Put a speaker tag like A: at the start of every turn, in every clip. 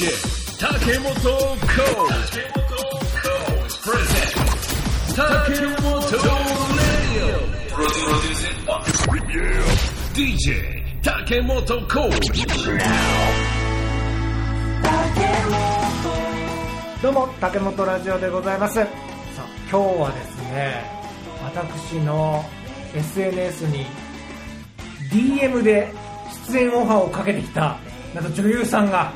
A: DJ 竹本コープレゼン竹本レディオ DJ 竹本コー
B: どうも竹本ラジオでございます。さあ今日はですね私の SNS に DM で出演オファーをかけてきたなんと女優さんが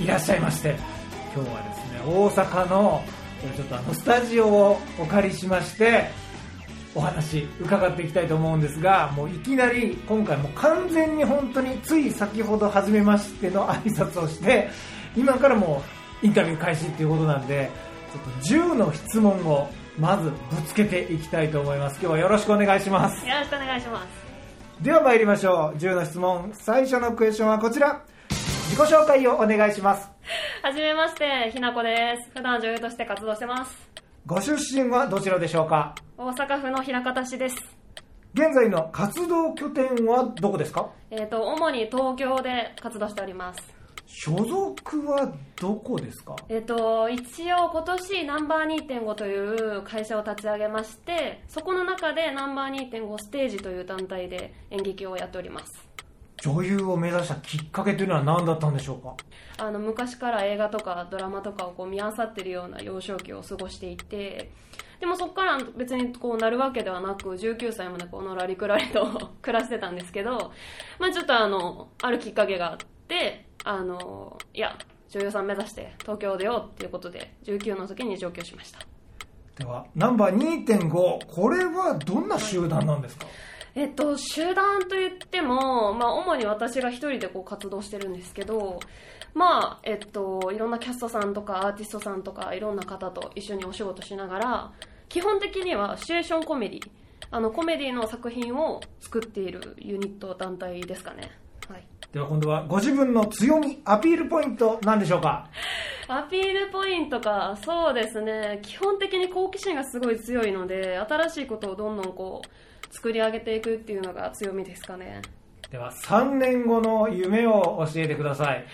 B: いらっしゃいまして今日はですね大阪のえちょっとあのスタジオをお借りしましてお話伺っていきたいと思うんですがもういきなり今回もう完全に本当につい先ほど初めましての挨拶をして今からもうインタビュー開始っていうことなんでちょっと10の質問をまずぶつけていきたいと思います。今日はよろしくお願いします。
C: よろしくお願いします。
B: では参りましょう。10の質問。最初のクエスチョンはこちら自己紹介をお願いします
C: はじめまして、ひなこです。普段女優として活動してます。
B: ご出身はどちらでしょうか？
C: 大阪府の枚方市です。
B: 現在の活動拠点はどこですか？
C: えっ、と、主に東京で活動しております。
B: 所属はどこですか？
C: えっ、と、一応今年ナンバー2.5という会社を立ち上げまして、そこの中でナンバー2.5ステージという団体で演劇をやっております。
B: 女優を目指したきっかけというのは何だったんでしょうか？
C: あの昔から映画とかドラマとかをこう見漁ってるような幼少期を過ごしていてでもそこから別にこうなるわけではなく19歳までこのらりくらりと 暮らしてたんですけど、まあ、ちょっとあのあるきっかけがあってあのいや女優さん目指して東京出ようっていうことで19の時に上京しました。
B: ではナンバー2.5これはどんな集団なんですか、
C: えっと、集団といっても、まあ、主に私が一人でこう活動してるんですけど、まあ、えっと、いろんなキャストさんとかアーティストさんとかいろんな方と一緒にお仕事しながら、基本的にはシチュエーションコメディ、あの、コメディの作品を作っているユニット団体ですかね。はい。
B: では今度はご自分の強みアピールポイントなんでしょうか？
C: アピールポイントか、そうですね、基本的に好奇心がすごい強いので、新しいことをどんどんこう、作り上げていくっていうのが強みですかね。
B: では3年後の夢を教えてください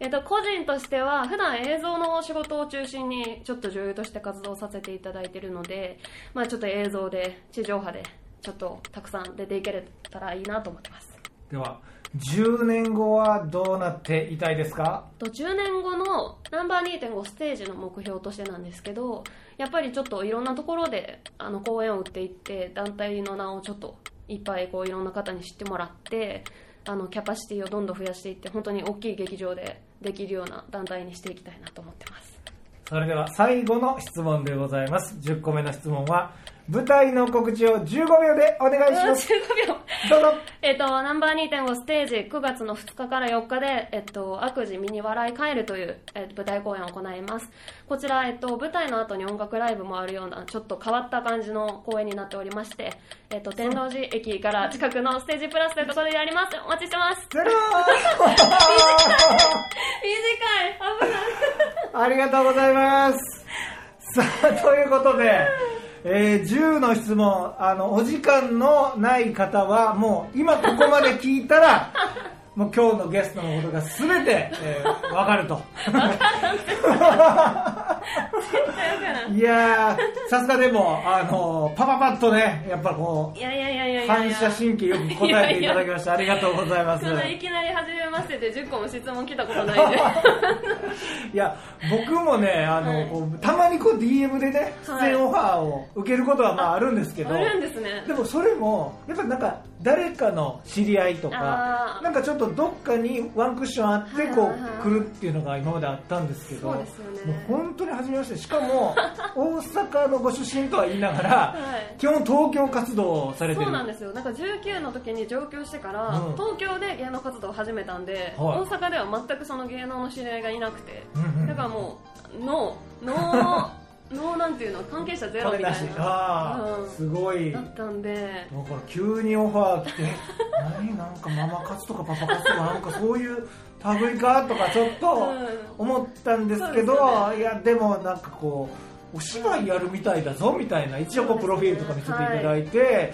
C: えっと、個人としては普段映像の仕事を中心にちょっと女優として活動させていただいているので、まあ、ちょっと映像で地上波でちょっとたくさん出ていけたらいいなと思ってます
B: では10年後はどうなっていたいですか？
C: と10年後のナンバー2.5ステージの目標としてなんですけどやっぱりちょっといろんなところであの公演を打っていって団体の名をちょっといっぱいこういろんな方に知ってもらってあのキャパシティをどんどん増やしていって本当に大きい劇場でできるような団体にしていきたいなと思ってます。
B: それでは最後の質問でございます10個目の質問は舞台の告知を15秒でお願いします
C: 15秒
B: どうぞ
C: えっと、ナンバー2.5ステージ9月の2日から4日で、えっと、悪事ミニ笑い帰るという、えっと、舞台公演を行います。こちら、えっと、舞台の後に音楽ライブもあるような、ちょっと変わった感じの公演になっておりまして、えっと、天王寺駅から近くのステージプラスというところでやります。お待ちしてます。
B: ゼロ
C: 短い危ない
B: ありがとうございます。さあということで、えー10の質問あのお時間のない方はもう今ここまで聞いたらもう今日のゲストのことが全て、えー、分かると。いやーさすがでもあのパパパッとねやっぱこ
C: いやいやいやいや
B: う
C: いや。
B: 反射神経よく答えていただきましてありがとうございます。
C: いきなり初めましてで10個も質問来たことないんで。
B: いや僕もねあの、
C: はい。
B: こうたまにこう DM でね
C: はい
B: 出演オファーを受けることはまああるんですけど、
C: あるんですね。
B: でもそれもやっぱなんか誰かの知り合いとかなんかちょっとどっかにワンクッションあってこ
C: う
B: 来るっていうのが今まであったんですけどもう本当に初めましてしかも大阪のご出身とは言いながら、
C: はい。
B: 基本東京活動をされてる。
C: そうなんですよ。なんか19の時に上京してから、
B: うん。
C: 東京で芸能活動を始めたんで、
B: はい。
C: 大阪では全くその芸能の知り合いがいなくて、だからもうノーノーノーなんていうの関係者ゼロみたい
B: これだしあー、
C: な、
B: すごい。
C: だったんで。
B: だから急にオファー来て 何なんかママ活とかパパ活とかなんかそういう類かとかちょっと思ったんですけど、
C: そうですよ
B: いやでもなんかこうお芝居やるみたいだぞみたいな一応こうプロフィールとか見せていただいて、
C: はい。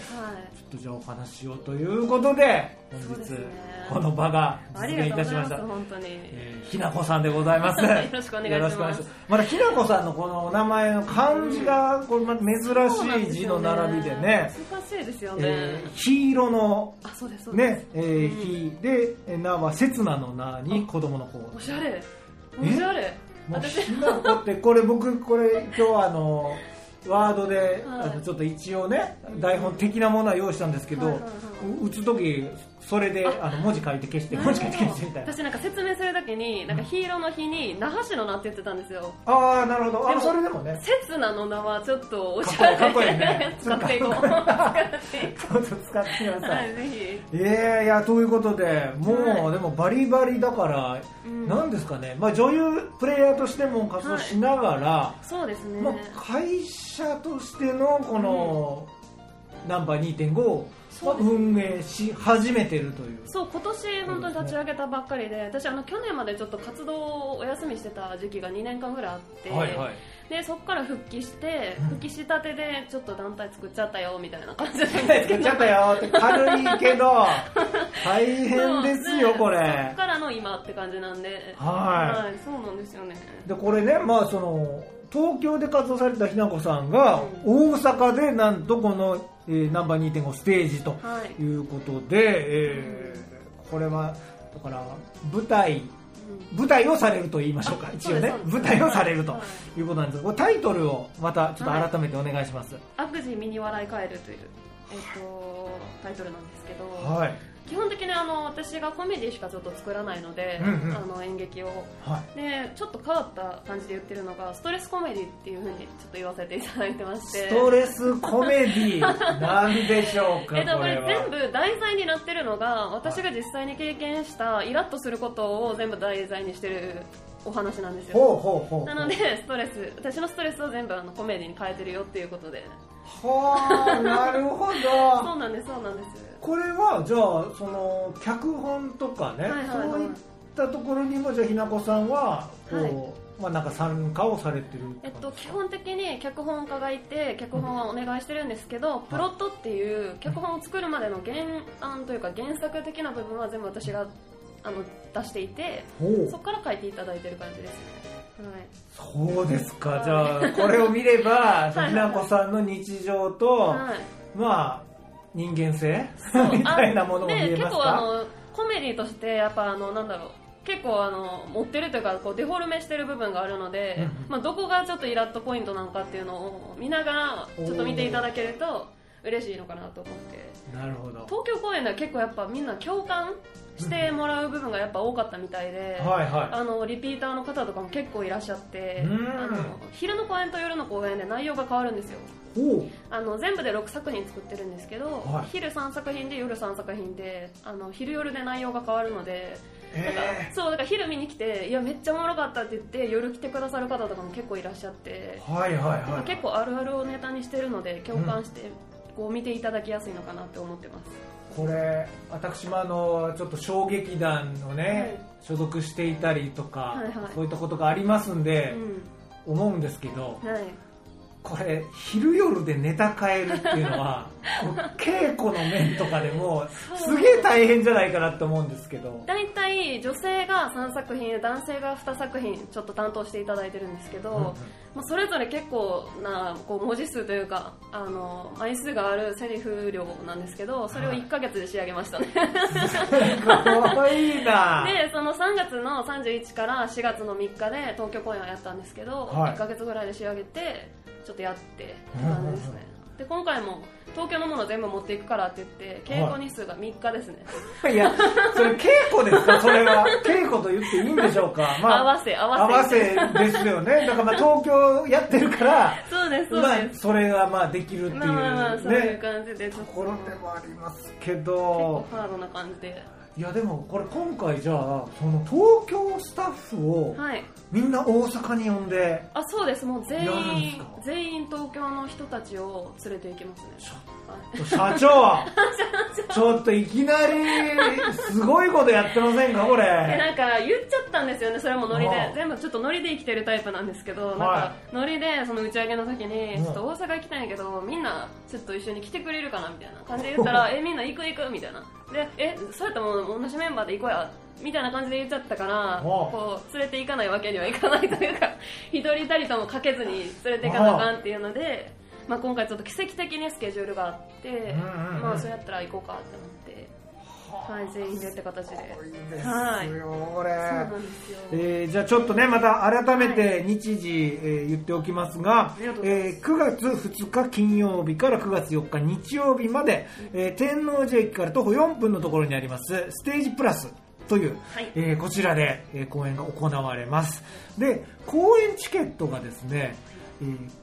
B: ちょっとじゃあお話ししようということで本日この場が実現
C: い
B: たしました。
C: 本当に、
B: えーひなこさんでござい ます。
C: よろしくお願いします。
B: まだひなこさんのこのお名前の漢字がこれまた珍しい字の並びでね、
C: 難しいですよね、
B: えー黄色のね、えー、ひで、えーなは刹那のなに子供の子。
C: おしゃれ。おしゃれ私
B: ひなこってこれ僕これ今日あのワードで、
C: はい。
B: あのちょっと一応ね台本的なものは用意したんですけど、
C: はいはいは
B: 打つ時それであの文字書いて消して文字書いて消してみたいな。
C: 私なんか説明するときになんかヒーローの日に那覇市の名って言ってたんですよ。
B: ああなるほど。あそれでもね。
C: 刹那の名はちょっとおしゃれ
B: かっこいいね。
C: 使っていこう使って
B: 使ってくだ
C: う
B: さ
C: はいいぜひ。
B: ええいやということでもう、
C: はい。
B: でもバリバリだから、
C: うん。
B: なんですかね、まあ、女優プレイヤーとしても活動しながら、
C: そうですね、
B: まあ、会社としてのこの、ナンバー2.5を、運営し始めてるという。
C: そう今年本当に立ち上げたばっかりで私あの去年までちょっと活動をお休みしてた時期が2年間ぐらいあって、
B: はいはい。
C: でそこから復帰して
B: うん。
C: 復帰したてでちょっと団体作っちゃったよみたいな感じで。
B: 作っちゃったよって軽いけど 大変ですよこれ。
C: そっからの今って感じなんで。
B: はい。
C: そうなんですよね。
B: でこれね、まあ、その東京で活動されたひなこさんが、大阪でなんとこの、えーナンバー2.5ステージと
C: はい、
B: いうことで、えーこれはだから舞台
C: うん。
B: 舞台をされると言いましょうか一応ね。舞台をされると
C: はい。
B: いうことなんですがタイトルをまたちょっと改めてお願いします。
C: 悪事身に笑い返るという、えっとタイトルなんですけど、
B: はい。
C: 基本的にあの私がコメディしかちょっと作らないので、
B: うんうん。
C: あの演劇を。
B: はい。
C: でちょっと変わった感じで言ってるのがストレスコメディっていうふうにちょっと言わせていただいてまして。
B: ストレスコメディ なんでしょうか
C: えっと、これ全部題材になってるのが私が実際に経験したイラッとすることを全部題材にしてるお話なんですよ。
B: ほうほうほう。
C: なのでストレス私のストレスを全部あのコメディに変えてるよっていうことで
B: はあなるほ
C: そ
B: ど
C: うなんですそうなんです。
B: これはじゃあその脚本とかね、
C: はいはいはい。
B: そういったところにもじゃあひなこさんはこう、
C: はい。
B: まあなんか参加をされてる
C: えっと、基本的に脚本家がいて脚本はお願いしてるんですけど、プロットっていう脚本を作るまでの原案というか原作的な部分は全部私があの出していてそこから書いていただいてる感じですね、はい、
B: そうですか、
C: はい。
B: じゃあこれを見ればひなこさんの日常と、
C: はい。
B: まあ人間性 みたいなものも見えますか？
C: 構あのコメディとしてやっぱあのなんだろう。結構あの持ってるというかこうデフォルメしてる部分があるので、
B: うんうん。
C: まあ、どこがちょっとイラッとポイントなのかっていうのを見ながらちょっと見ていただけると嬉しいのかなと思って。
B: なるほど。
C: 東京公演では結構やっぱみんな共感してもらう部分がやっぱ多かったみたいで、
B: はいは
C: あのリピーターの方とかも結構いらっしゃって
B: うん。
C: あの昼の公演と夜の公演で内容が変わるんですよ。
B: いほう。
C: あの全部で6作品作ってるんですけど、
B: はい。
C: 昼3作品で夜3作品であの昼夜で内容が変わるのでだから
B: え
C: そうだから昼見に来ていやめっちゃおもろかったって言って夜来てくださる方とかも結構いらっしゃって、
B: ー、はいはいはい。
C: 結構あるあるをネタにしてるので共感して、こう見ていただきやすいのかなって思ってます。
B: これ私もあのちょっと小劇団のね、
C: はい。
B: 所属していたりとか、
C: はいはい。
B: そういったことがありますんで、
C: う
B: 思うんですけど
C: んはい
B: これ昼夜でネタ変えるっていうのは稽古の面とかでもす。げえ大変じゃないかなって思うんですけど。
C: 大体女性が3作品男性が2作品ちょっと担当していただいてるんですけど、
B: うんうん。
C: まあ、それぞれ結構なこう文字数というかあの枚数があるセリフ量なんですけどそれを1ヶ月で仕上げましたね。
B: かわいいな。
C: でその3月の31から4月の3日で東京公演をやったんですけど、
B: はい。
C: 1ヶ月ぐらいで仕上げてちょっとやってって感じですね。で今回も東京のもの全部持っていくからって言って稽古日数が3日ですね、
B: い。やそれ稽古ですか？それは。稽古と言っていいんでしょうか、
C: 合わせ合わせ。
B: 合わせですよね。だからまあ東京やってるから
C: そうですそう
B: まあ
C: です、
B: それがまあできるっていう
C: まあまあまあそういう
B: ね
C: 感じで
B: と。ころでもありますけ
C: 結構
B: ど
C: ハードな感じで
B: いやでもこれ今回じゃあその東京スタッフを
C: はい。
B: みんな大阪に呼んで。
C: あそうです。もう全
B: やるんです
C: 員
B: か？
C: 全員東京の人たちを連れて行きますね。はい
B: 社長ちょっといきなりすごいことやってませんかこ
C: え
B: れ
C: なんか言っちゃったんですよねそれもノリで。全部ちょっとノリで生きてるタイプなんですけど、なん
B: は
C: かノリでその打ち上げの時に
B: うん。
C: ちょっと大阪行きたいんやけどみんなちょっと一緒に来てくれるかなみたいな感じで言ったら えみんな行く行くみたいな。でえそうやったらもう同じメンバーで行こうやみたいな感じで言っちゃったからこう連れて行かないわけにはいかないというか一人たりともかけずに連れて行かなあかんっていうので、まあ、今回ちょっと奇跡的にスケジュールがあって、
B: んうんうん
C: まあそうやったら行こうかってなって、はい、全員でって形で。
B: です
C: はい。
B: よこれ。
C: そうなんですよ。
B: えーじゃあちょっとねまた改めて日時、えー言っておきますが
C: がす。
B: えー9月2日金曜日から9月4日日曜日まで、えー天王寺駅から徒歩4分のところにありますステージプラスという、
C: はい。
B: えーこちらで、えー公演が行われます。で公演チケットがですね、えー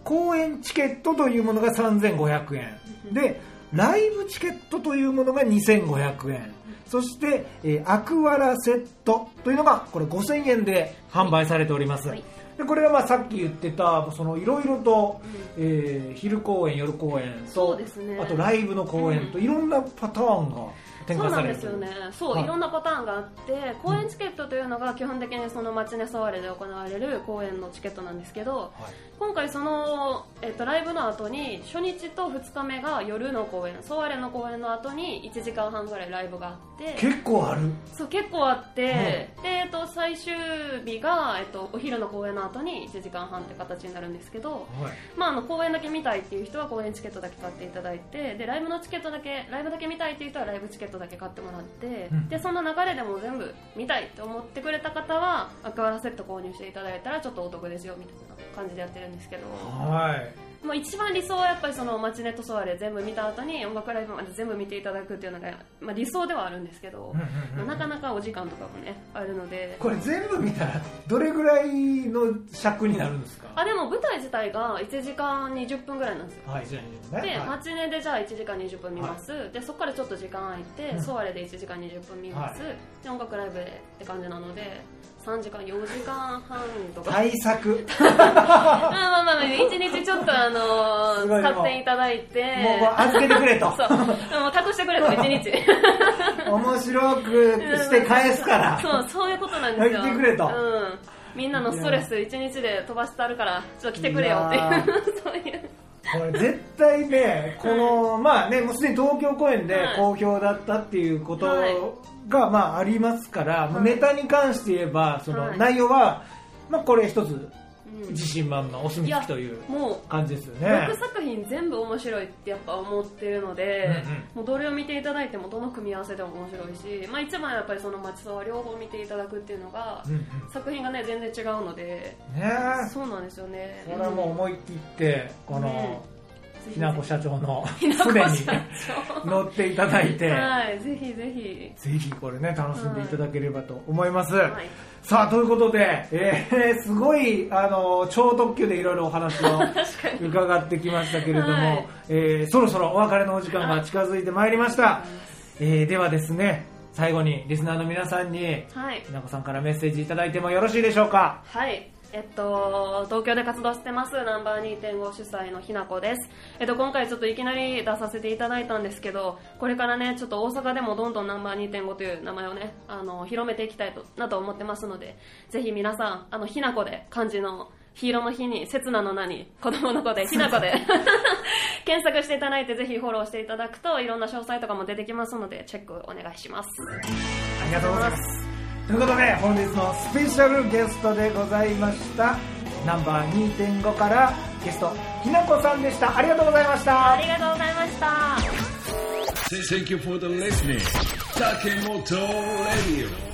B: 公演チケットというものが3500円。でライブチケットというものが2500円。そして、えーアクアラセットというのがこれ5000円で販売されております、
C: はい。
B: でこれはまあさっき言ってたそのいろいろと、えー昼公演夜公演と
C: そうですね。
B: あとライブの公演といろんなパターンが展
C: そうなんですよね。そう、
B: はい。
C: い、ろんなパターンがあって公演チケットというのが基本的にそのマチネソワレで行われる公演のチケットなんですけど
B: はい。
C: 今回その、えっと、ライブの後に初日と2日目が夜の公演ソワレの公演の後に1時間半ぐらいライブがあって
B: 結構ある？
C: そう結構あって、でえっと、最終日が、えっと、お昼の公演の後に1時間半って形になるんですけど、
B: はい。
C: まあ、あの公演だけ見たいっていう人は公演チケットだけ買っていただいてでライブのチケットだけライブだけ見たいっていう人はライブチケットだけ買ってもらって、
B: うん。
C: でその流れでも全部見たいって思ってくれた方はアクアラセット購入していただいたらちょっとお得ですよみたいな感じでやってるんですけど、
B: はい
C: まあ、一番理想はやっぱりそのマチネットソワレ全部見た後に音楽ライブまで全部見ていただくっていうのが、まあ、理想ではあるんですけど、
B: うんうんうん
C: まあなかなかお時間とかもねあるので
B: これ全部見たらどれぐらいの尺になるんですか？
C: あでも舞台自体が1時間20分ぐらいなんです。よ
B: はいね
C: で、
B: はい。
C: マチネでじゃあ1時間20分見ます、でそこからちょっと時間空いて、
B: うん。
C: ソワレで1時間20分見ます、
B: は
C: で音楽ライブでって感じなので3時間4時間半とか、
B: 対策。
C: まあまあまあまあ1日ちょっとあの買っていただいて。
B: もう預けてくれと。
C: そう。もう託してくれと 1日。
B: 面白くして返すから。
C: そうそういうことなんですよ。
B: てくれと。
C: うん。みんなのストレス1日で飛ばしてあるからちょっと来てくれよっていう。そういう
B: これ絶対ね、この、まあね、もうすでに東京公演で
C: はい。
B: 好評だったっていうこと
C: はい。
B: が、まあありますから、もうネタに関して言えば、その
C: はい。
B: 内容は、まあこれ一つ、
C: うん
B: 自信満々、お墨付きという
C: もう
B: 感じですよね。
C: 6。作品全部面白いってやっぱ思ってるので、
B: うんうん。
C: もうどれを見ていただいてもどの組み合わせでも面白いし、まあ、一番やっぱりその町沢両方見ていただくっていうのが、
B: うんうん。
C: 作品がね全然違うので
B: ねえ。
C: そうなんですよね。
B: これはもう思い切って、この、
C: うん
B: ひなこ社長の 船に乗っていただいて、
C: はいぜひぜひ。
B: ぜひこれね、楽しんでいただければと思います。
C: はい。
B: さあ、ということで、えー、すごい、あの、超特急でいろいろお話を 伺ってきましたけれども、
C: はい。
B: えーそろそろお別れのお時間が近づいてまいりました。えー、ではですね、最後にリスナーの皆さんに、
C: はい。
B: ひなこさんからメッセージいただいてもよろしいでしょうか？
C: はい。えっと、東京で活動してます、ナンバー2.5主催のひなこです。えっと、今回ちょっといきなり出させていただいたんですけど、これからね、ちょっと大阪でもどんどんナンバー2.5という名前をね、あの、広めていきたいと、なと思ってますので、ぜひ皆さん、あの、ひなこで、漢字の、黄色の日に、刹那の名に、子供の子で、ひなこで、検索していただいて、ぜひフォローしていただくと、いろんな詳細とかも出てきますので、チェックお願いします。
B: ありがとうございます。ということで、本日のスペシャルゲストでございました、ナンバー2.5からゲスト、ひなこさんでした。ありがとうございました
C: あ。りがとうございました。
A: Thank you for the listening. Takemoto Radio.